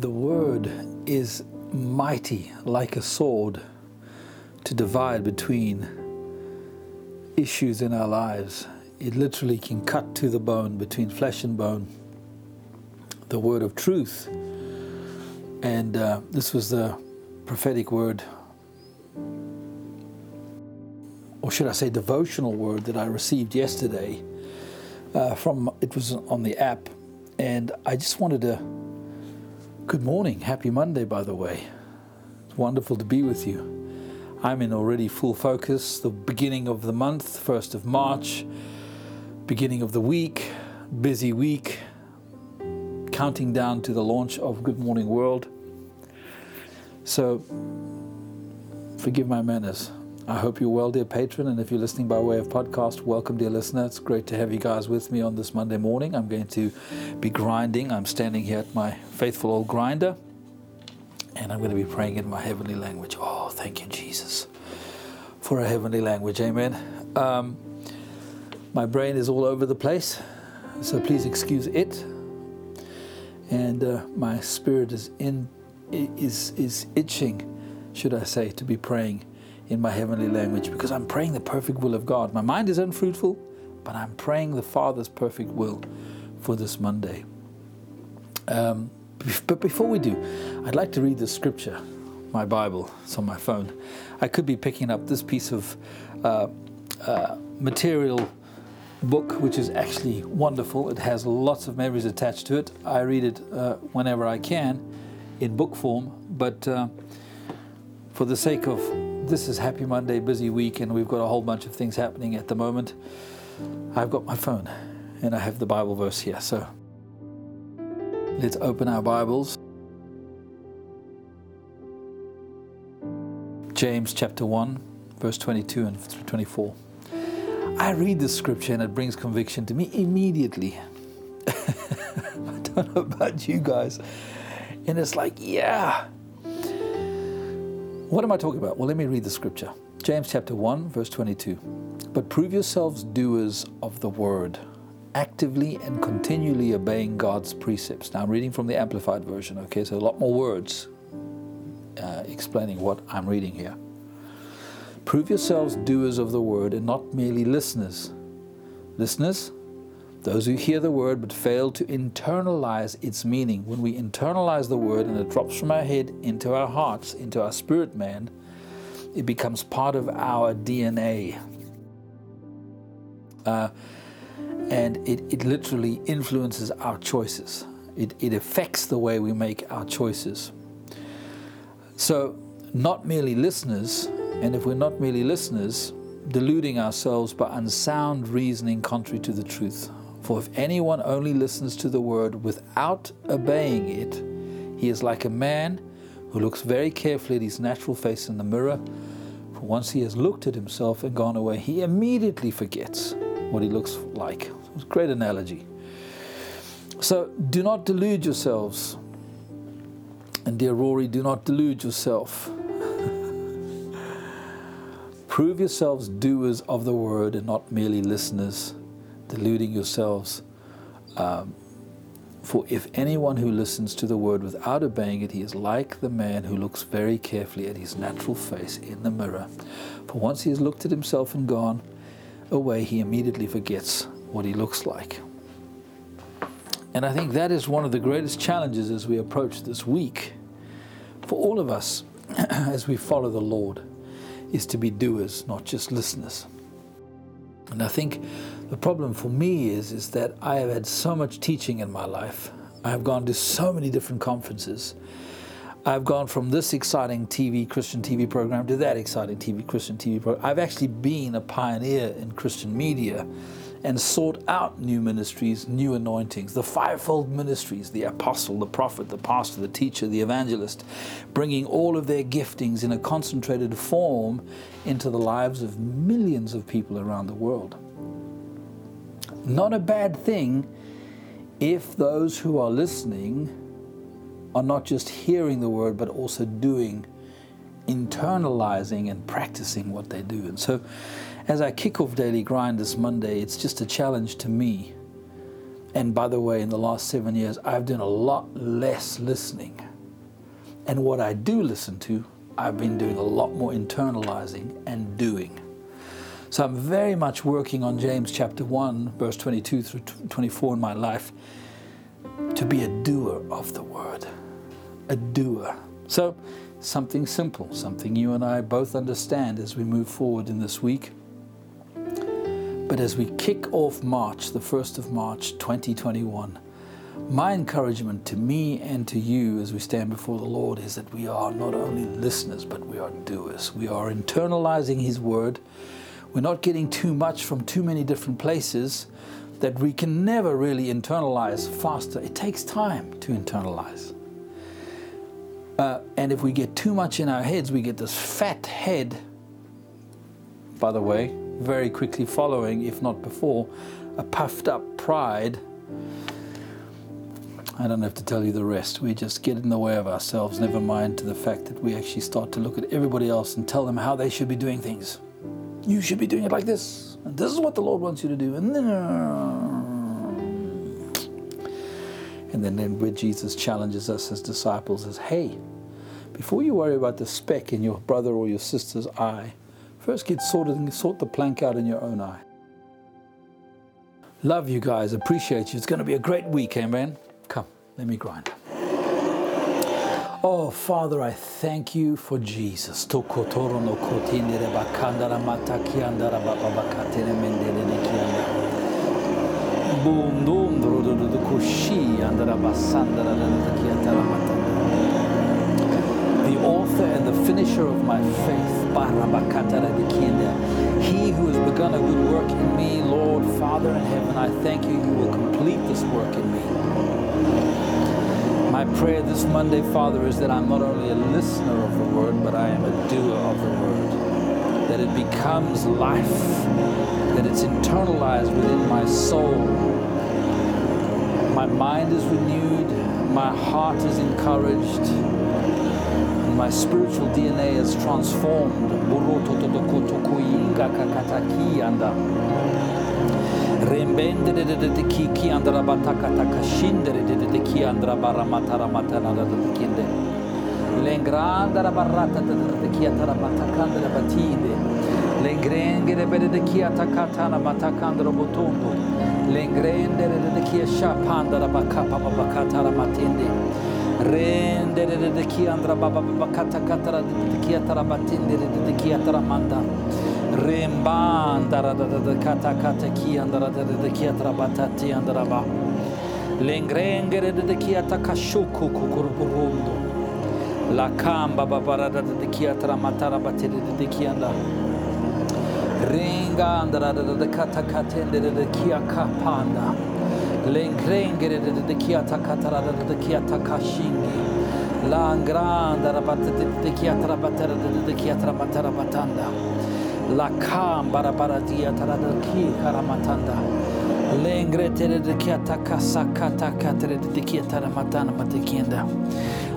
The word is mighty like a sword to divide between issues in our lives. It literally can cut to the bone between flesh and bone. The word of truth. And uh, this was the prophetic word, or should I say, devotional word that I received yesterday uh, from, it was on the app. And I just wanted to, good morning, happy Monday, by the way. It's wonderful to be with you. I'm in already full focus, the beginning of the month, 1st of March, beginning of the week, busy week, counting down to the launch of Good Morning World. So, forgive my manners. I hope you're well, dear patron, and if you're listening by way of podcast, welcome, dear listener. It's great to have you guys with me on this Monday morning. I'm going to be grinding. I'm standing here at my faithful old grinder, and I'm going to be praying in my heavenly language. Oh, thank you, Jesus, for a heavenly language. Amen. Um, my brain is all over the place, so please excuse it. And uh, my spirit is in is is itching, should I say, to be praying in my heavenly language because I'm praying the perfect will of God. My mind is unfruitful, but I'm praying the Father's perfect will for this Monday. Um, but before we do, I'd like to read the scripture, my Bible. It's on my phone. I could be picking up this piece of uh, uh, material book, which is actually wonderful. It has lots of memories attached to it. I read it uh, whenever I can in book form, but uh, for the sake of this is Happy Monday, busy week, and we've got a whole bunch of things happening at the moment. I've got my phone and I have the Bible verse here. So let's open our Bibles. James chapter 1, verse 22 and 24. I read this scripture and it brings conviction to me immediately. I don't know about you guys. And it's like, yeah. What am I talking about? Well, let me read the scripture. James chapter 1, verse 22. But prove yourselves doers of the word, actively and continually obeying God's precepts. Now, I'm reading from the Amplified Version, okay? So a lot more words uh, explaining what I'm reading here. Prove yourselves doers of the word and not merely listeners. Listeners, those who hear the word but fail to internalize its meaning. When we internalize the word and it drops from our head into our hearts, into our spirit man, it becomes part of our DNA. Uh, and it, it literally influences our choices. It, it affects the way we make our choices. So, not merely listeners, and if we're not merely listeners, deluding ourselves by unsound reasoning contrary to the truth. For if anyone only listens to the word without obeying it, he is like a man who looks very carefully at his natural face in the mirror. For once he has looked at himself and gone away, he immediately forgets what he looks like. It's a great analogy. So do not delude yourselves. And dear Rory, do not delude yourself. Prove yourselves doers of the word and not merely listeners deluding yourselves. Um, for if anyone who listens to the word without obeying it, he is like the man who looks very carefully at his natural face in the mirror. For once he has looked at himself and gone away, he immediately forgets what he looks like. And I think that is one of the greatest challenges as we approach this week for all of us as we follow the Lord is to be doers, not just listeners. And I think the problem for me is, is that I have had so much teaching in my life. I have gone to so many different conferences. I've gone from this exciting TV, Christian TV program to that exciting TV, Christian TV program. I've actually been a pioneer in Christian media and sought out new ministries, new anointings, the fivefold ministries the apostle, the prophet, the pastor, the teacher, the evangelist, bringing all of their giftings in a concentrated form into the lives of millions of people around the world. Not a bad thing if those who are listening are not just hearing the word, but also doing, internalizing, and practicing what they do. And so, as I kick off Daily Grind this Monday, it's just a challenge to me. And by the way, in the last seven years, I've done a lot less listening And what I do listen to, I've been doing a lot more internalizing and doing. So I'm very much working on James chapter 1, verse 22 through 24 in my life to be a doer of the word. A doer. So something simple, something you and I both understand as we move forward in this week. But as we kick off March, the 1st of March 2021, my encouragement to me and to you as we stand before the Lord is that we are not only listeners, but we are doers. We are internalizing His word we're not getting too much from too many different places that we can never really internalize faster. It takes time to internalize. Uh, and if we get too much in our heads, we get this fat head, by the way, very quickly following, if not before, a puffed up pride. I don't have to tell you the rest. We just get in the way of ourselves, never mind to the fact that we actually start to look at everybody else and tell them how they should be doing things you should be doing it like this. And this is what the Lord wants you to do. And then, uh, and then, then where Jesus challenges us as disciples is, hey, before you worry about the speck in your brother or your sister's eye, first get sorted and sort the plank out in your own eye. Love you guys, appreciate you. It's going to be a great week, amen. Come, let me grind. Oh, Father, I thank you for Jesus. Babakatere mendere author and the finisher of my faith. He who has begun a good work in me, Lord, Father in heaven, I thank you, you will complete this work in me. My prayer this Monday, Father, is that I'm not only a listener of the word, but I am a doer of the word. That it becomes life, that it's internalized within my soul. My mind is renewed, my heart is encouraged, my spiritual DNA is transformed. Bataka takashindere de ki andra baramatara matana de kinde. Lengranda barrata de ki atara batakandra batinde. Lengrengere bere de ki atakatana batakandra botondo. Lengrendere de ki shapandra bakapa bakatara matinde. Rendere de ki andra baba bakata katara de ki atara batinde de ki atara manda. Rembandara da da kata kata ki andara da da ki atrabatati andara ba. Lengrengere da ki atakashuku kukuruburundo. La kamba babara da da ki atramatara batiri da ki andara. Ringa andara da da kata katende da ki akapanda. Lengrengere da da ki atakatara da da ki atakashingi. La ngranda rabata da ki atrabatara da da ki atramatara batanda. La kambara baradia tarada ki karamatanda. Lengre tere de kiata kasakata katre de kiata matana matikienda.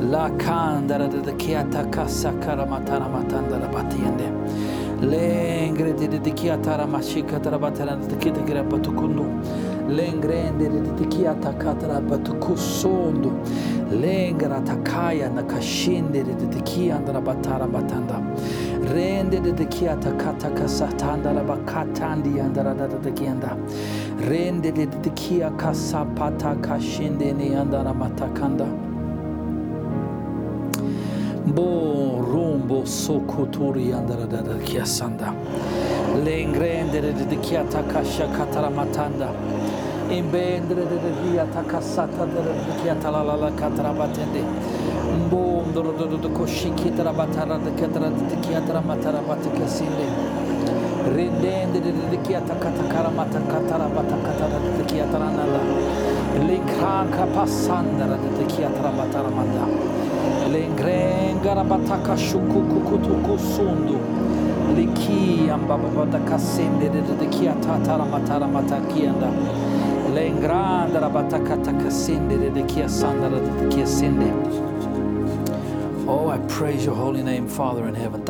La kandara de kiata kasakara matana matanda la batiende. Lengre de de kiata ramashika tarabatana de kita gira patukundu. Lengrende de kiata katra patukusondo. Lengra takaya na kashinde de kiandra batara batanda. Rende de kiata kata kasatanda la bakatandi andara da da kianda. Rende de de kia kasapata kashinde ni andara matakanda. Bo rumbo sokoturi andara da da kiasanda. Lengrende de de kiata kasha katara matanda. Imbendre de de kiata kasata de de kiata la la la katara batende. Bom do do do do koshiki tara batara de katara de kiatara matara batike sinde. Rendende de de kiata katakara mata katara bata katara de kiatara nanda. Linkranka passandara de kiatara batara manda. Lengrengara bataka shuku kukutu kusundu. Liki ambaba bata kasende de de kiata tara matara mata kianda. Oh, I praise your holy name, Father in heaven.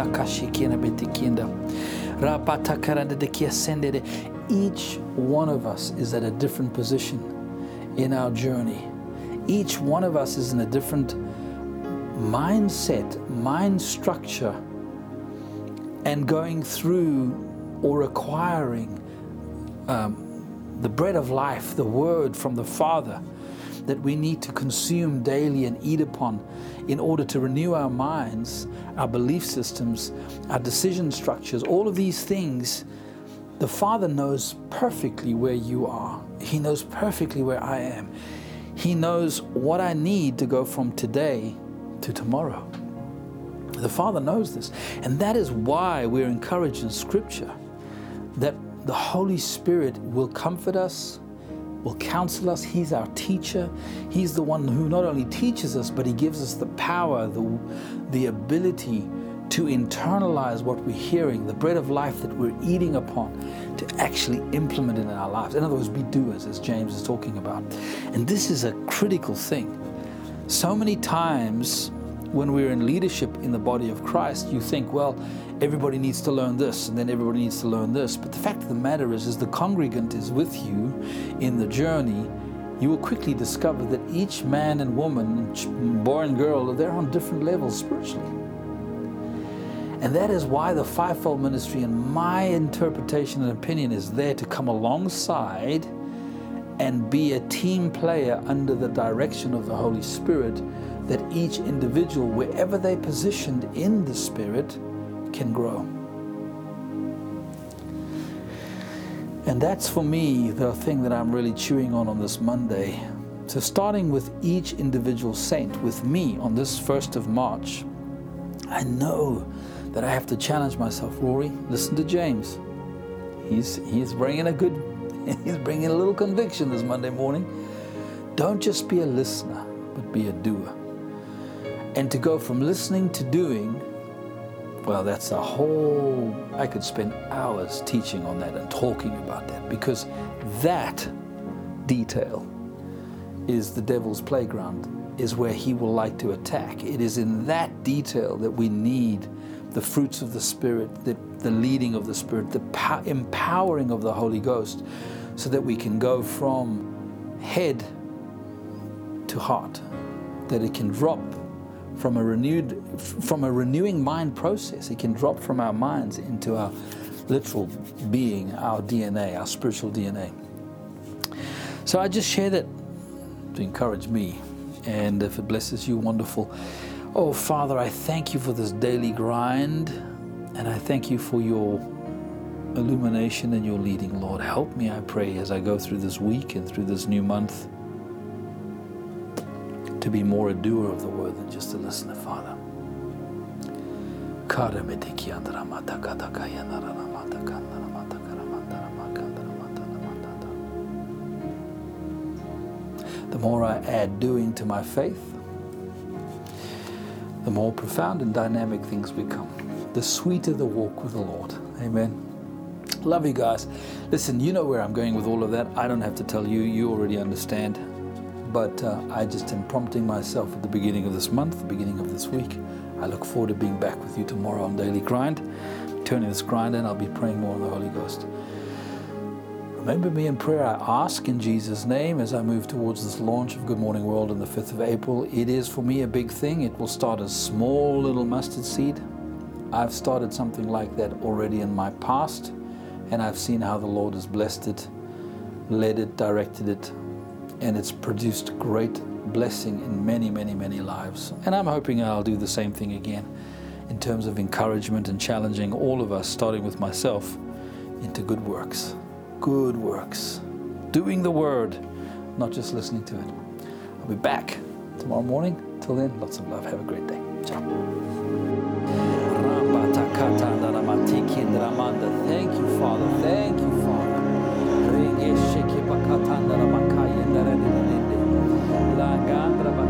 Each one of us is at a different position in our journey. Each one of us is in a different mindset, mind structure, and going through or acquiring um, the bread of life, the word from the Father that we need to consume daily and eat upon in order to renew our minds, our belief systems, our decision structures, all of these things. The Father knows perfectly where you are. He knows perfectly where I am. He knows what I need to go from today to tomorrow. The Father knows this. And that is why we're encouraged in Scripture that the Holy Spirit will comfort us, will counsel us. He's our teacher. He's the one who not only teaches us, but He gives us the power, the, the ability to internalize what we're hearing, the bread of life that we're eating upon, to actually implement it in our lives. In other words, be doers, as James is talking about. And this is a critical thing. So many times when we're in leadership in the body of Christ, you think, well, everybody needs to learn this and then everybody needs to learn this. But the fact of the matter is, as the congregant is with you in the journey, you will quickly discover that each man and woman, boy and girl, they're on different levels spiritually. And that is why the fivefold ministry, in my interpretation and opinion, is there to come alongside and be a team player under the direction of the Holy Spirit that each individual, wherever they're positioned in the Spirit, can grow. And that's for me the thing that I'm really chewing on on this Monday. So, starting with each individual saint, with me on this 1st of March, I know that I have to challenge myself. Rory, listen to James. He's, he's bringing a good, he's bringing a little conviction this Monday morning. Don't just be a listener, but be a doer. And to go from listening to doing, well, that's a whole, I could spend hours teaching on that and talking about that because that detail is the devil's playground, is where he will like to attack. It is in that detail that we need the fruits of the Spirit, the, the leading of the Spirit, the pow- empowering of the Holy Ghost, so that we can go from head to heart, that it can drop from a renewed from a renewing mind process. It can drop from our minds into our literal being our dna our spiritual dna so i just share that to encourage me. And if it blesses you wonderful. Oh father i thank you for this daily grind. And i thank you for your illumination and your leading lord. Help me i pray as i go through this week and through this new month to be more a doer of the word than just a listener, Father. The more I add doing to my faith, the more profound and dynamic things become. The sweeter the walk with the Lord. Amen. Love you guys. Listen, you know where I'm going with all of that. I don't have to tell you, you already understand but uh, I just am prompting myself at the beginning of this month, the beginning of this week. I look forward to being back with you tomorrow on Daily Grind. Turning this grind and I'll be praying more on the Holy Ghost. Remember me in prayer. I ask in Jesus' name as I move towards this launch of Good Morning World on the 5th of April. It is for me a big thing. It will start a small little mustard seed. I've started something like that already in my past, and I've seen how the Lord has blessed it, led it, directed it, and it's produced great blessing in many, many, many lives. And I'm hoping I'll do the same thing again in terms of encouragement and challenging all of us, starting with myself, into good works. Good works. Doing the word, not just listening to it. I'll be back tomorrow morning. Till then, lots of love. Have a great day. Ciao. Thank you, Father. Thank you, Father. Gantra,